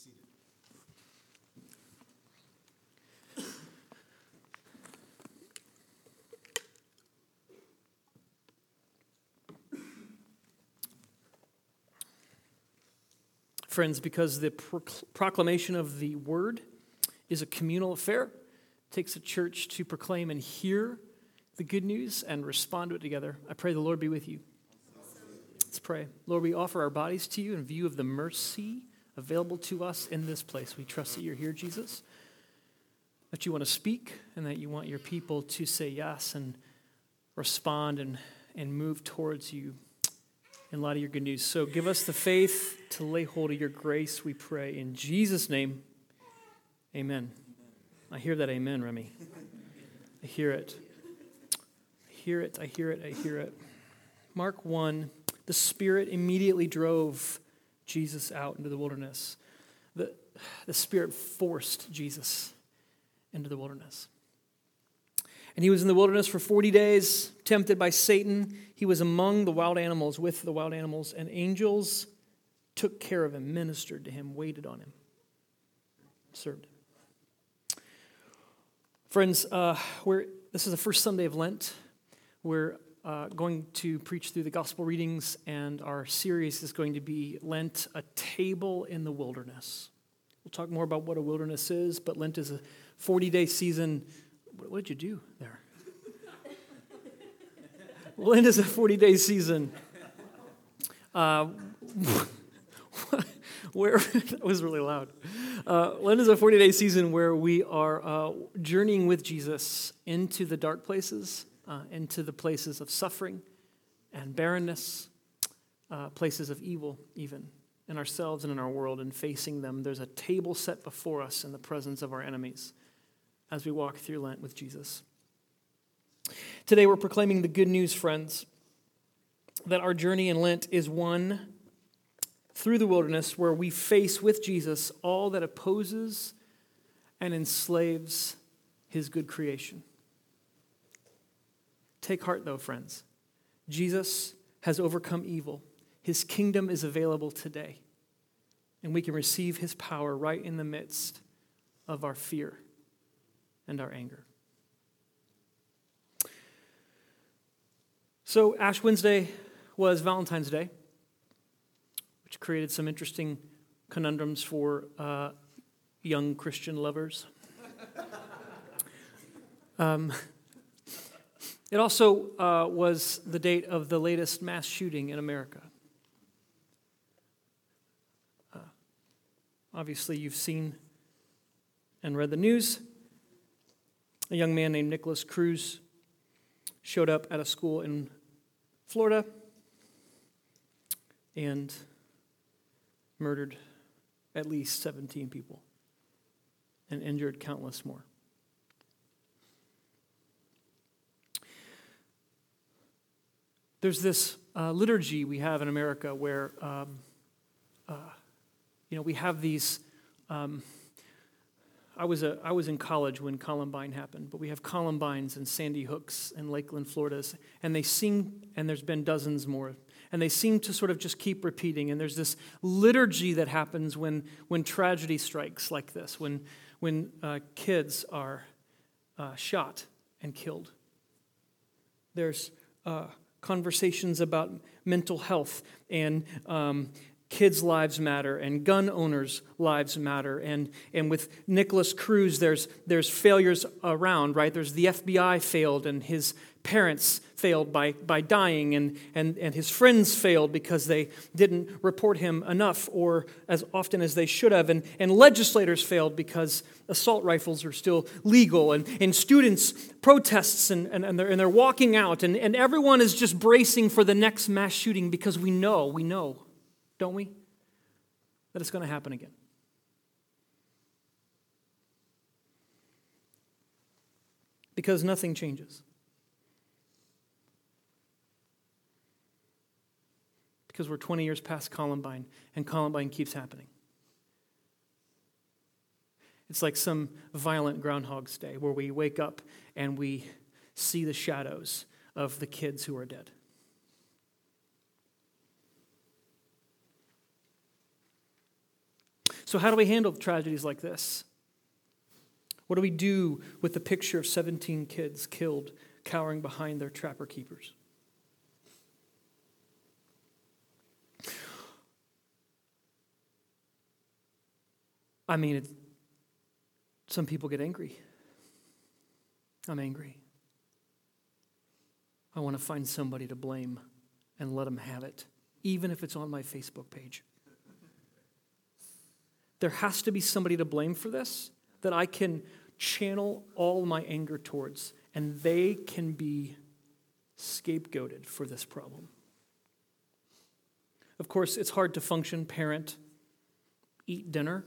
seated. Friends, because the proclamation of the word is a communal affair, it takes a church to proclaim and hear the good news and respond to it together. I pray the Lord be with you. Let's pray. Lord, we offer our bodies to you in view of the mercy available to us in this place. We trust that you're here, Jesus, that you want to speak and that you want your people to say yes and respond and, and move towards you in light of your good news. So give us the faith to lay hold of your grace, we pray. In Jesus' name, amen. I hear that amen, Remy. I hear it. I hear it. I hear it. I hear it. Mark 1 the Spirit immediately drove Jesus out into the wilderness. The, the Spirit forced Jesus into the wilderness. And he was in the wilderness for 40 days, tempted by Satan. He was among the wild animals, with the wild animals, and angels took care of him, ministered to him, waited on him, served him. Friends, uh, we're, this is the first Sunday of Lent. We're uh, going to preach through the gospel readings, and our series is going to be Lent, a table in the wilderness. We'll talk more about what a wilderness is, but Lent is a 40 day season. What did you do there? Lent is a 40 day season. Uh, where that was really loud. Uh, Lent is a 40 day season where we are uh, journeying with Jesus into the dark places uh, into the places of suffering and barrenness, uh, places of evil, even in ourselves and in our world, and facing them. There's a table set before us in the presence of our enemies as we walk through Lent with Jesus. Today, we're proclaiming the good news, friends, that our journey in Lent is one through the wilderness where we face with Jesus all that opposes and enslaves his good creation. Take heart, though, friends. Jesus has overcome evil. His kingdom is available today. And we can receive his power right in the midst of our fear and our anger. So, Ash Wednesday was Valentine's Day, which created some interesting conundrums for uh, young Christian lovers. um, it also uh, was the date of the latest mass shooting in America. Uh, obviously, you've seen and read the news. A young man named Nikolas Cruz showed up at a school in Florida and murdered at least 17 people and injured countless more. There's this uh, liturgy we have in America where, um, uh, you know, we have these. Um, I was, a, I was in college when Columbine happened, but we have Columbines and Sandy Hooks and Lakeland, Florida's, and they seem, and there's been dozens more, and they seem to sort of just keep repeating. And there's this liturgy that happens when, when tragedy strikes like this, when, when uh, kids are uh, shot and killed. There's uh, conversations about mental health and um, kids' lives matter and gun owners' lives matter. And, and with Nikolas Cruz, there's, there's failures around, right? There's the FBI failed and his parents failed by, by dying, and, and, and his friends failed because they didn't report him enough or as often as they should have, and, and legislators failed because assault rifles are still legal, and, and students protests and, and, and, they're, and they're walking out, and, and everyone is just bracing for the next mass shooting because we know, we know, don't we, that it's going to happen again. Because nothing changes. Because we're 20 years past Columbine, and Columbine keeps happening. It's like some violent Groundhog's Day where we wake up and we see the shadows of the kids who are dead. So, how do we handle tragedies like this? What do we do with the picture of 17 kids killed cowering behind their trapper keepers? I mean, some people get angry. I'm angry. I want to find somebody to blame and let them have it, even if it's on my Facebook page. There has to be somebody to blame for this that I can channel all my anger towards, and they can be scapegoated for this problem. Of course, it's hard to function, parent, eat dinner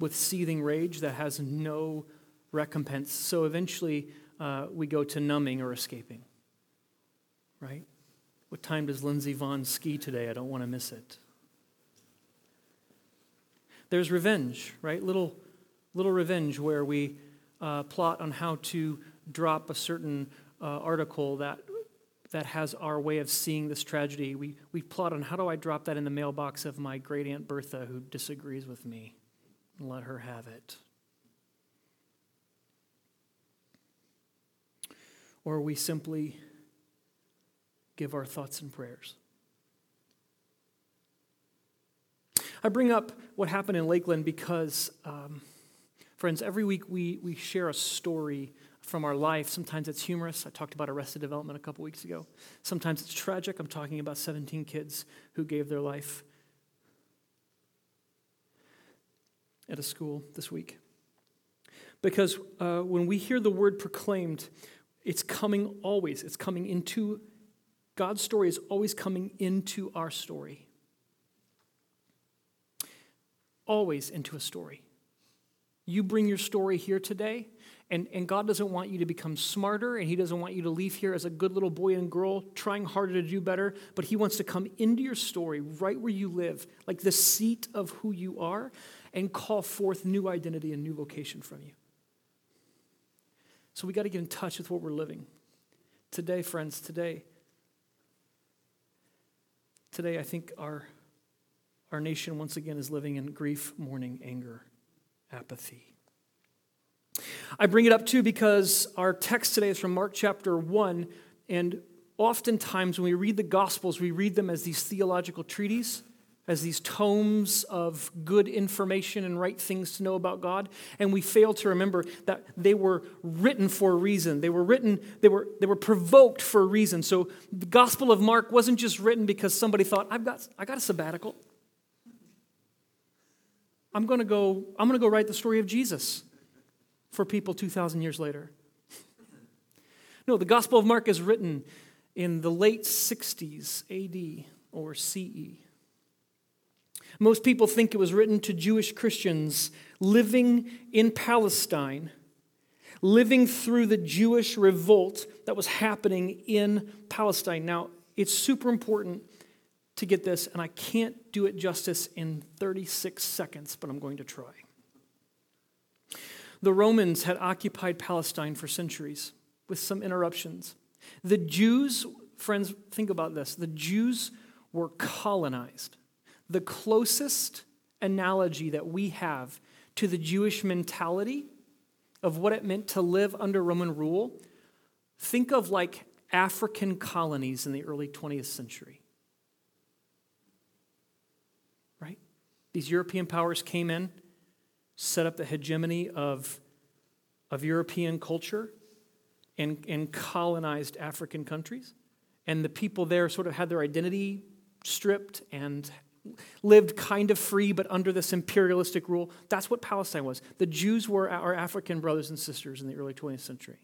with seething rage that has no recompense. So eventually, uh, we go to numbing or escaping. Right? What time does Lindsey Vonn ski today? I don't want to miss it. There's revenge, right? Little, little revenge where we uh, plot on how to drop a certain uh, article that, that has our way of seeing this tragedy. We, we plot on how do I drop that in the mailbox of my great Aunt Bertha who disagrees with me let her have it. Or we simply give our thoughts and prayers. I bring up what happened in Lakeland because, um, friends, every week we, we share a story from our life. Sometimes it's humorous. I talked about Arrested Development a couple weeks ago. Sometimes it's tragic. I'm talking about 17 kids who gave their life at a school this week. Because uh, when we hear the word proclaimed, it's coming always. It's coming into, God's story is always coming into our story. Always into a story. You bring your story here today, and, and God doesn't want you to become smarter, and He doesn't want you to leave here as a good little boy and girl trying harder to do better, but He wants to come into your story right where you live, like the seat of who you are, and call forth new identity and new vocation from you. So we got to get in touch with what we're living. Today, friends, today, today I think our, our nation once again is living in grief, mourning, anger, apathy. I bring it up too because our text today is from Mark chapter 1, and oftentimes when we read the Gospels, we read them as these theological treatises as these tomes of good information and right things to know about God, and we fail to remember that they were written for a reason. They were written, they were, they were provoked for a reason. So the Gospel of Mark wasn't just written because somebody thought, I've got, I got a sabbatical. I'm gonna go, I'm gonna go write the story of Jesus for people 2,000 years later. No, the Gospel of Mark is written in the late 60s AD or CE. Most people think it was written to Jewish Christians living in Palestine, living through the Jewish revolt that was happening in Palestine. Now, it's super important to get this, and I can't do it justice in 36 seconds, but I'm going to try. The Romans had occupied Palestine for centuries with some interruptions. The Jews, friends, think about this the Jews were colonized the closest analogy that we have to the Jewish mentality of what it meant to live under Roman rule, think of like African colonies in the early 20th century. Right? These European powers came in, set up the hegemony of, of European culture, and, and colonized African countries. And the people there sort of had their identity stripped and lived kind of free but under this imperialistic rule. That's what Palestine was. The Jews were our African brothers and sisters in the early 20th century.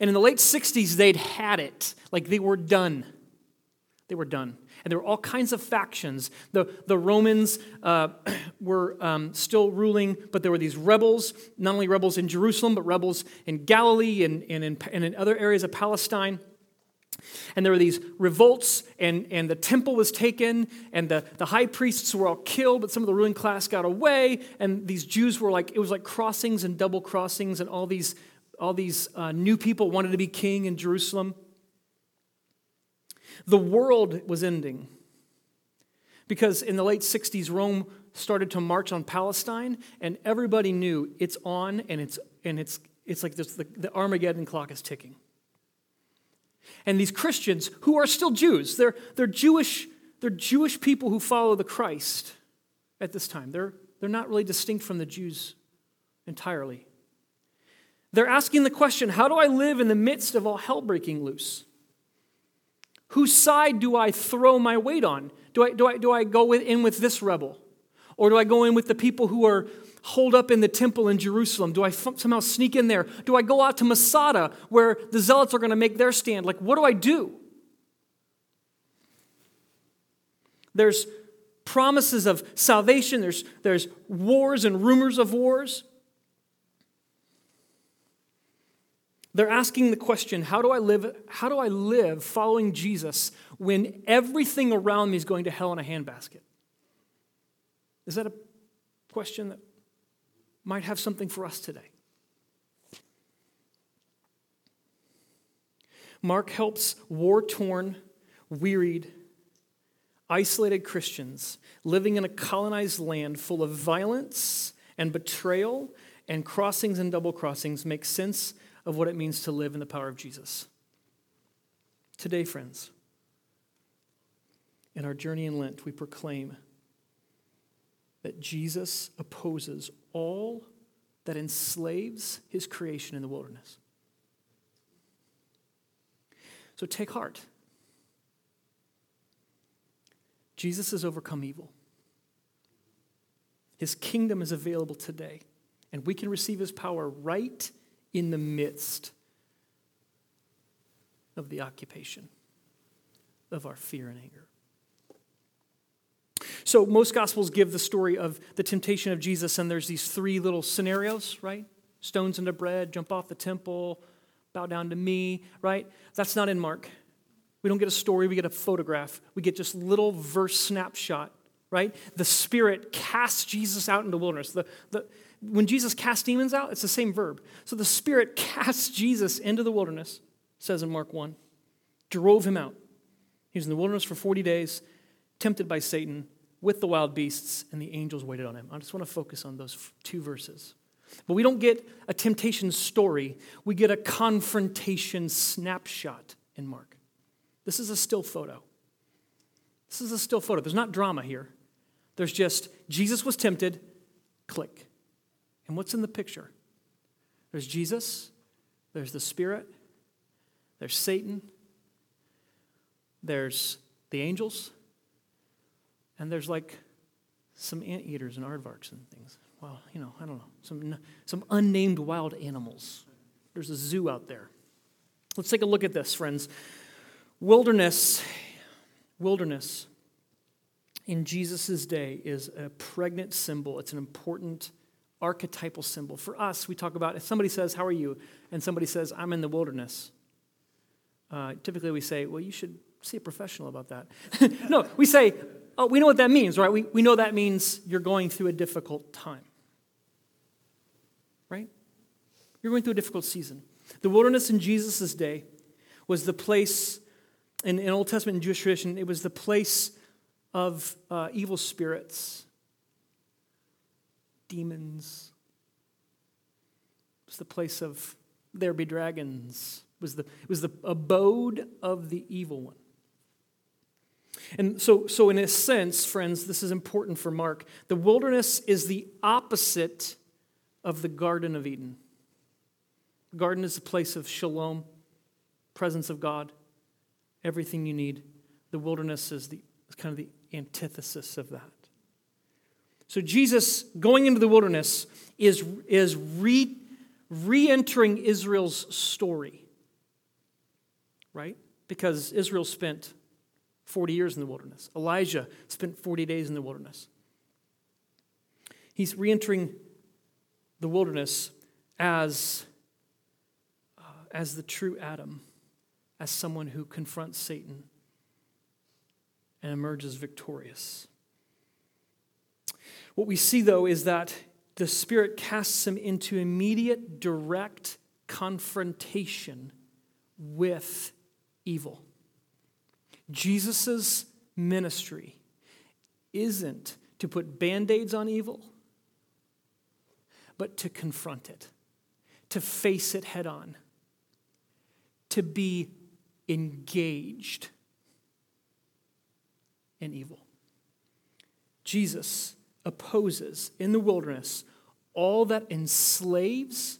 And in the late 60s, they'd had it. Like they were done. They were done. And there were all kinds of factions. The, the Romans uh, were um, still ruling, but there were these rebels, not only rebels in Jerusalem, but rebels in Galilee and, and, in, and in other areas of Palestine. And there were these revolts, and, and the temple was taken, and the, the high priests were all killed, but some of the ruling class got away, and these Jews were like, it was like crossings and double crossings, and all these, all these uh, new people wanted to be king in Jerusalem. The world was ending Because in the late 60s, Rome started to march on Palestine, and everybody knew it's on and it's, and it's, it's like this, the, the Armageddon clock is ticking. And these Christians, who are still Jews, they're, they're, Jewish, they're Jewish people who follow the Christ at this time. They're, they're not really distinct from the Jews entirely. They're asking the question how do I live in the midst of all hell breaking loose? Whose side do I throw my weight on? Do I, do I, do I go in with this rebel? Or do I go in with the people who are holed up in the temple in Jerusalem? Do I somehow sneak in there? Do I go out to Masada where the zealots are going to make their stand? Like, what do I do? There's promises of salvation, there's, there's wars and rumors of wars. They're asking the question, how do I live how do I live following Jesus when everything around me is going to hell in a handbasket? Is that a question that might have something for us today? Mark helps war-torn, wearied, isolated Christians living in a colonized land full of violence and betrayal and crossings and double crossings make sense of what it means to live in the power of Jesus. Today, friends, in our journey in Lent, we proclaim that Jesus opposes all that enslaves his creation in the wilderness. So take heart. Jesus has overcome evil. His kingdom is available today, and we can receive his power right in the midst of the occupation of our fear and anger. So, most gospels give the story of the temptation of Jesus, and there's these three little scenarios, right? Stones into bread, jump off the temple, bow down to me, right? That's not in Mark. We don't get a story, we get a photograph. We get just little verse snapshot, right? The Spirit casts Jesus out into the wilderness. The, the, when Jesus cast demons out, it's the same verb. So the Spirit casts Jesus into the wilderness, says in Mark 1, drove him out. He was in the wilderness for 40 days, tempted by Satan with the wild beasts, and the angels waited on him. I just want to focus on those two verses. But we don't get a temptation story, we get a confrontation snapshot in Mark. This is a still photo. This is a still photo. There's not drama here. There's just Jesus was tempted, click. And what's in the picture? There's Jesus, there's the Spirit, there's Satan, there's the angels, and there's like some anteaters and aardvarks and things. Well, you know, I don't know, some, some unnamed wild animals. There's a zoo out there. Let's take a look at this, friends. Wilderness, wilderness in Jesus' day is a pregnant symbol. It's an important archetypal symbol. For us, we talk about if somebody says, How are you? and somebody says, I'm in the wilderness. Uh, typically, we say, Well, you should see a professional about that. no, we say, Oh, we know what that means, right? We, we know that means you're going through a difficult time. Right? You're going through a difficult season. The wilderness in Jesus' day was the place, in, in Old Testament and Jewish tradition, it was the place of uh, evil spirits demons. It was the place of there be dragons. It was the, it was the abode of the evil one. And so, so, in a sense, friends, this is important for Mark. The wilderness is the opposite of the Garden of Eden. The garden is a place of shalom, presence of God, everything you need. The wilderness is, the, is kind of the antithesis of that. So Jesus going into the wilderness is, is re, re-entering Israel's story, right? Because Israel spent 40 years in the wilderness. Elijah spent 40 days in the wilderness. He's re-entering the wilderness as, uh, as the true Adam, as someone who confronts Satan and emerges victorious. What we see, though, is that the Spirit casts him into immediate, direct confrontation with evil. Jesus' ministry isn't to put band aids on evil, but to confront it, to face it head on, to be engaged in evil. Jesus opposes in the wilderness all that enslaves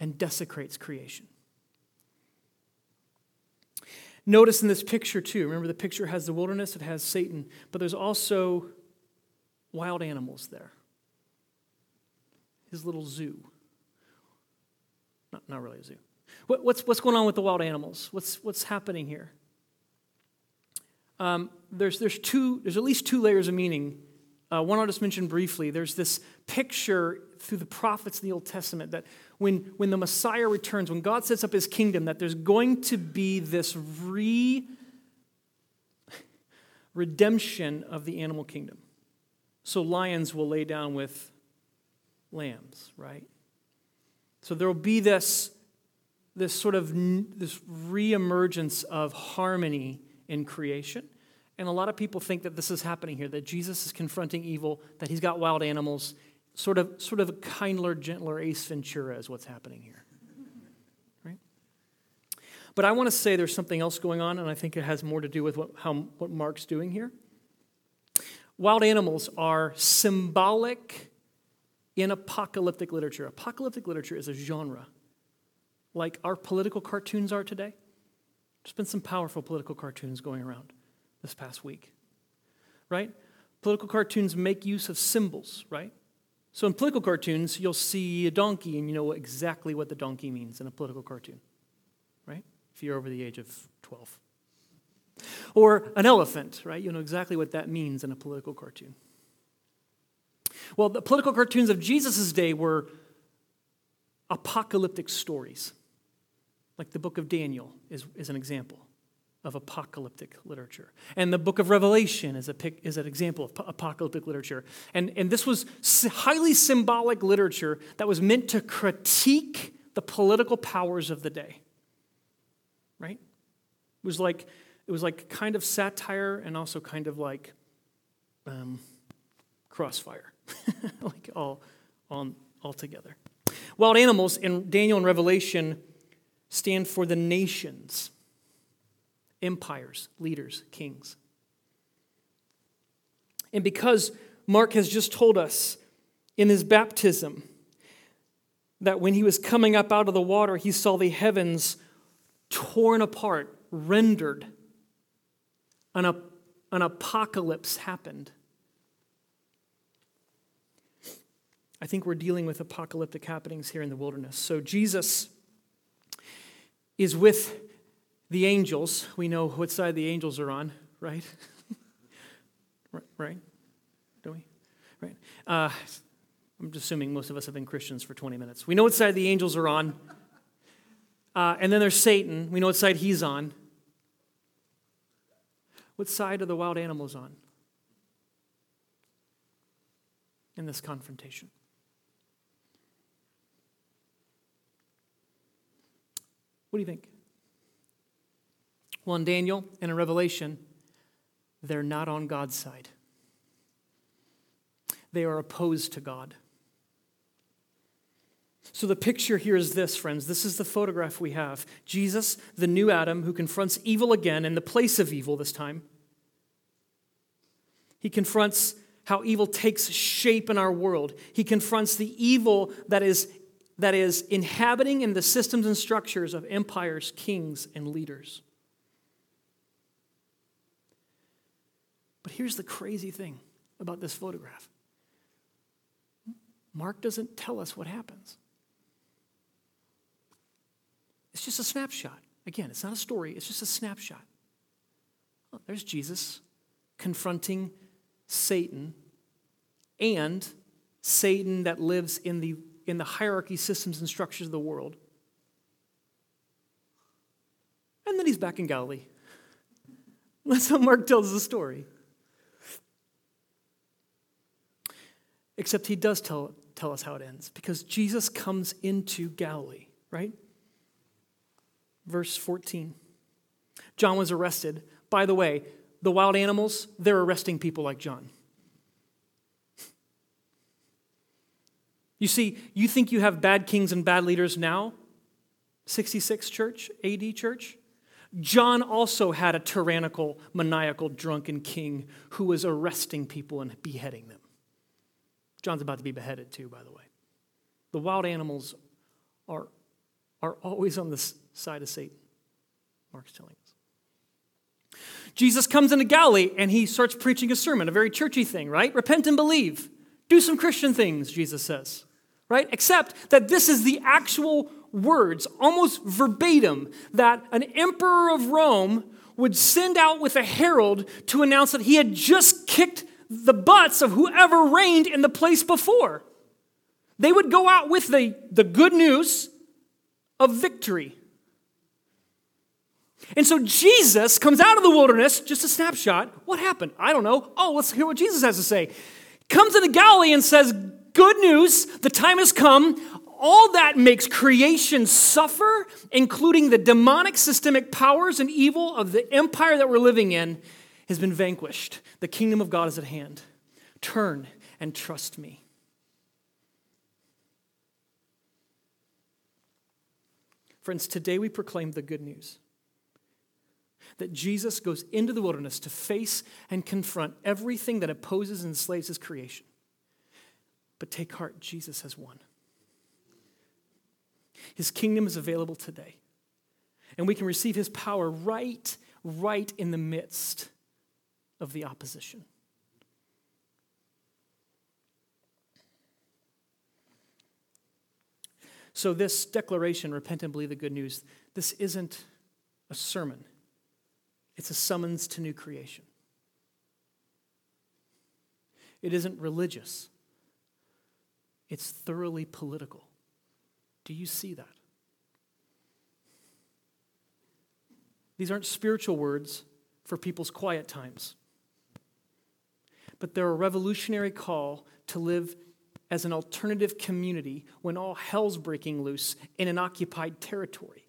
and desecrates creation. Notice in this picture, too, remember the picture has the wilderness, it has Satan, but there's also wild animals there. His little zoo. Not, not really a zoo. What, what's, what's going on with the wild animals? What's, what's happening here? Um, there's, there's, two, there's at least two layers of meaning. Uh, one I'll just mention briefly. There's this picture through the prophets in the Old Testament that when, when the Messiah returns, when God sets up his kingdom, that there's going to be this re redemption of the animal kingdom. So lions will lay down with lambs, right? So there will be this, this sort of this reemergence of harmony in creation. And a lot of people think that this is happening here, that Jesus is confronting evil, that he's got wild animals, sort of, sort of a kindler, gentler Ace Ventura is what's happening here. Right? But I want to say there's something else going on, and I think it has more to do with what, how, what Mark's doing here. Wild animals are symbolic in apocalyptic literature. Apocalyptic literature is a genre, like our political cartoons are today. There's been some powerful political cartoons going around this past week, right? Political cartoons make use of symbols, right? So in political cartoons, you'll see a donkey and you know exactly what the donkey means in a political cartoon, right? If you're over the age of 12. Or an elephant, right? You know exactly what that means in a political cartoon. Well, the political cartoons of Jesus' day were apocalyptic stories, like the book of Daniel is, is an example of apocalyptic literature. And the book of Revelation is, a, is an example of apocalyptic literature. And, and this was highly symbolic literature that was meant to critique the political powers of the day. Right? It was like, it was like kind of satire and also kind of like um, crossfire, like all, all, all together. Wild animals in Daniel and Revelation stand for the nations empires, leaders, kings. And because Mark has just told us in his baptism that when he was coming up out of the water, he saw the heavens torn apart, rendered, an, an apocalypse happened. I think we're dealing with apocalyptic happenings here in the wilderness. So Jesus is with the angels, we know what side the angels are on, right? right? Don't we? Right. Uh, I'm just assuming most of us have been Christians for 20 minutes. We know what side the angels are on. Uh, and then there's Satan. We know what side he's on. What side are the wild animals on in this confrontation? What do you think? Well, in Daniel and in Revelation, they're not on God's side. They are opposed to God. So the picture here is this, friends. This is the photograph we have Jesus, the new Adam, who confronts evil again in the place of evil this time. He confronts how evil takes shape in our world. He confronts the evil that is, that is inhabiting in the systems and structures of empires, kings, and leaders. But here's the crazy thing about this photograph Mark doesn't tell us what happens. It's just a snapshot. Again, it's not a story, it's just a snapshot. There's Jesus confronting Satan and Satan that lives in the, in the hierarchy systems and structures of the world. And then he's back in Galilee. That's how Mark tells the story. Except he does tell, tell us how it ends because Jesus comes into Galilee, right? Verse 14. John was arrested. By the way, the wild animals, they're arresting people like John. You see, you think you have bad kings and bad leaders now? 66 church, AD church? John also had a tyrannical, maniacal, drunken king who was arresting people and beheading them. John's about to be beheaded too, by the way. The wild animals are, are always on the side of Satan, Mark's telling us. Jesus comes into Galilee and he starts preaching a sermon, a very churchy thing, right? Repent and believe. Do some Christian things, Jesus says, right? Except that this is the actual words, almost verbatim, that an emperor of Rome would send out with a herald to announce that he had just kicked the butts of whoever reigned in the place before. They would go out with the, the good news of victory. And so Jesus comes out of the wilderness, just a snapshot. What happened? I don't know. Oh, let's hear what Jesus has to say. Comes into Galilee and says, Good news, the time has come. All that makes creation suffer, including the demonic systemic powers and evil of the empire that we're living in, has been vanquished. The kingdom of God is at hand. Turn and trust me. Friends, today we proclaim the good news that Jesus goes into the wilderness to face and confront everything that opposes and enslaves his creation. But take heart, Jesus has won. His kingdom is available today. And we can receive his power right, right in the midst of the opposition. So, this declaration, repent and believe the good news, this isn't a sermon, it's a summons to new creation. It isn't religious, it's thoroughly political. Do you see that? These aren't spiritual words for people's quiet times but they're a revolutionary call to live as an alternative community when all hell's breaking loose in an occupied territory.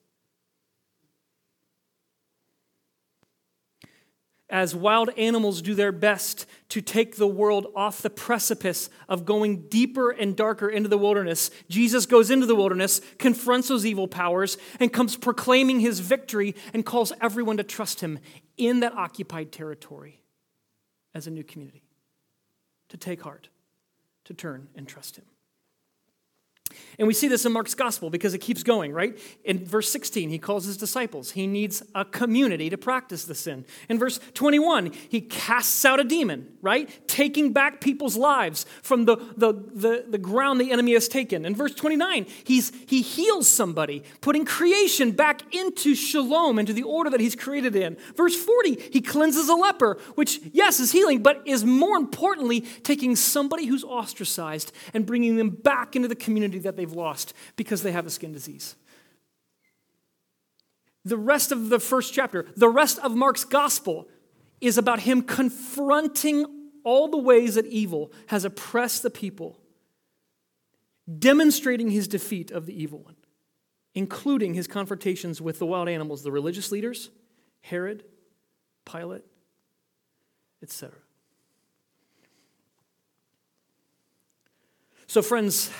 As wild animals do their best to take the world off the precipice of going deeper and darker into the wilderness, Jesus goes into the wilderness, confronts those evil powers, and comes proclaiming his victory and calls everyone to trust him in that occupied territory as a new community to take heart, to turn and trust Him. And we see this in Mark's gospel because it keeps going, right? In verse 16, he calls his disciples. He needs a community to practice the sin. In verse 21, he casts out a demon, right? Taking back people's lives from the, the, the, the ground the enemy has taken. In verse 29, he's, he heals somebody, putting creation back into shalom, into the order that he's created in. Verse 40, he cleanses a leper, which, yes, is healing, but is more importantly taking somebody who's ostracized and bringing them back into the community that they've lost because they have a skin disease. The rest of the first chapter, the rest of Mark's gospel, is about him confronting all the ways that evil has oppressed the people, demonstrating his defeat of the evil one, including his confrontations with the wild animals, the religious leaders, Herod, Pilate, etc. So, friends,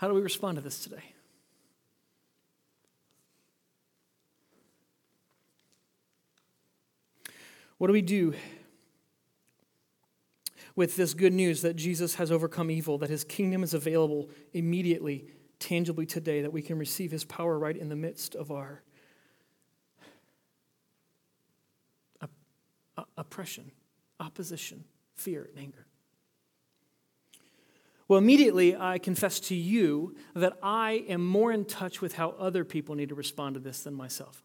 how do we respond to this today? What do we do with this good news that Jesus has overcome evil, that his kingdom is available immediately, tangibly today, that we can receive his power right in the midst of our oppression, opposition, fear, and anger? Well, immediately I confess to you that I am more in touch with how other people need to respond to this than myself.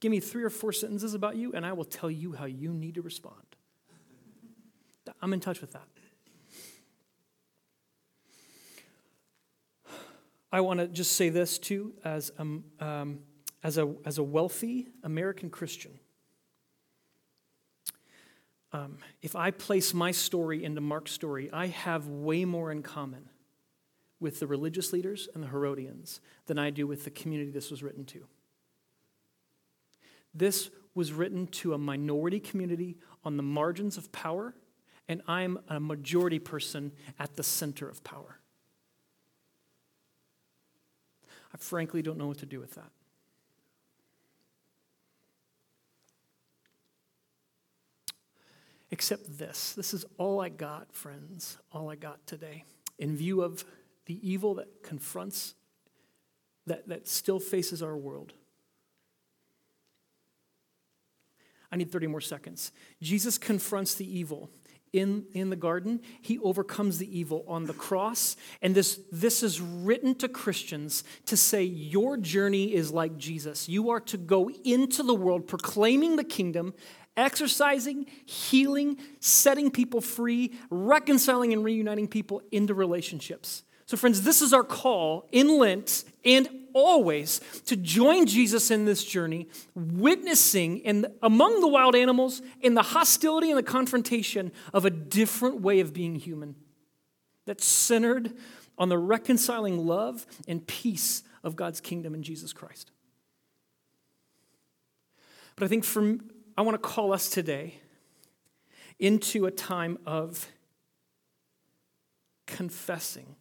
Give me three or four sentences about you, and I will tell you how you need to respond. I'm in touch with that. I want to just say this too, as, um, um, as, a, as a wealthy American Christian. Um, if I place my story into Mark's story, I have way more in common with the religious leaders and the Herodians than I do with the community this was written to. This was written to a minority community on the margins of power, and I'm a majority person at the center of power. I frankly don't know what to do with that. Except this. This is all I got, friends, all I got today. In view of the evil that confronts, that, that still faces our world. I need 30 more seconds. Jesus confronts the evil in, in the garden. He overcomes the evil on the cross. And this, this is written to Christians to say, Your journey is like Jesus. You are to go into the world proclaiming the kingdom exercising, healing, setting people free, reconciling and reuniting people into relationships. So, friends, this is our call in Lent and always to join Jesus in this journey, witnessing in, among the wild animals in the hostility and the confrontation of a different way of being human that's centered on the reconciling love and peace of God's kingdom in Jesus Christ. But I think for I want to call us today into a time of confessing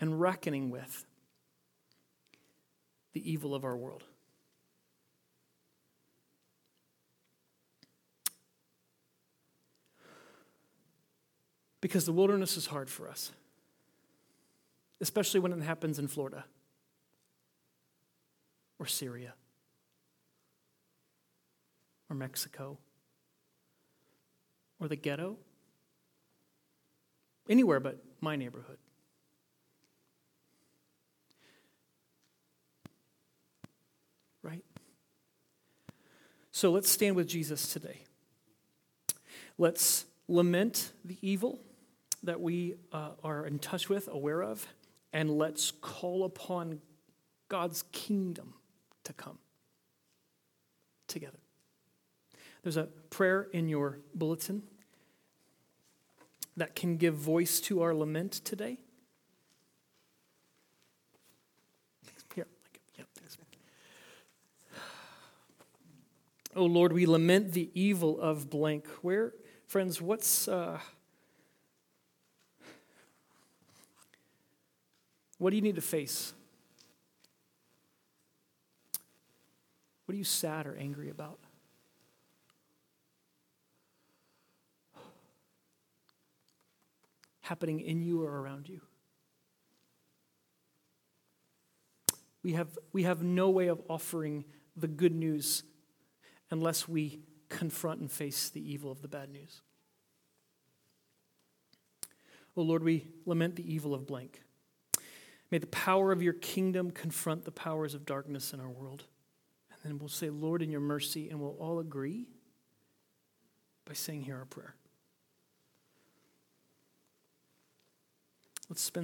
and reckoning with the evil of our world. Because the wilderness is hard for us, especially when it happens in Florida or Syria or Mexico or the ghetto, anywhere but my neighborhood. Right? So let's stand with Jesus today. Let's lament the evil that we uh, are in touch with, aware of, and let's call upon God's kingdom to come together. There's a prayer in your bulletin that can give voice to our lament today. Here, yeah, thanks. Oh Lord, we lament the evil of blank. Where, friends, what's. Uh, what do you need to face? What are you sad or angry about? Happening in you or around you. We have, we have no way of offering the good news unless we confront and face the evil of the bad news. Oh Lord, we lament the evil of blank. May the power of your kingdom confront the powers of darkness in our world. And then we'll say, Lord, in your mercy, and we'll all agree by saying here our prayer. Let's spend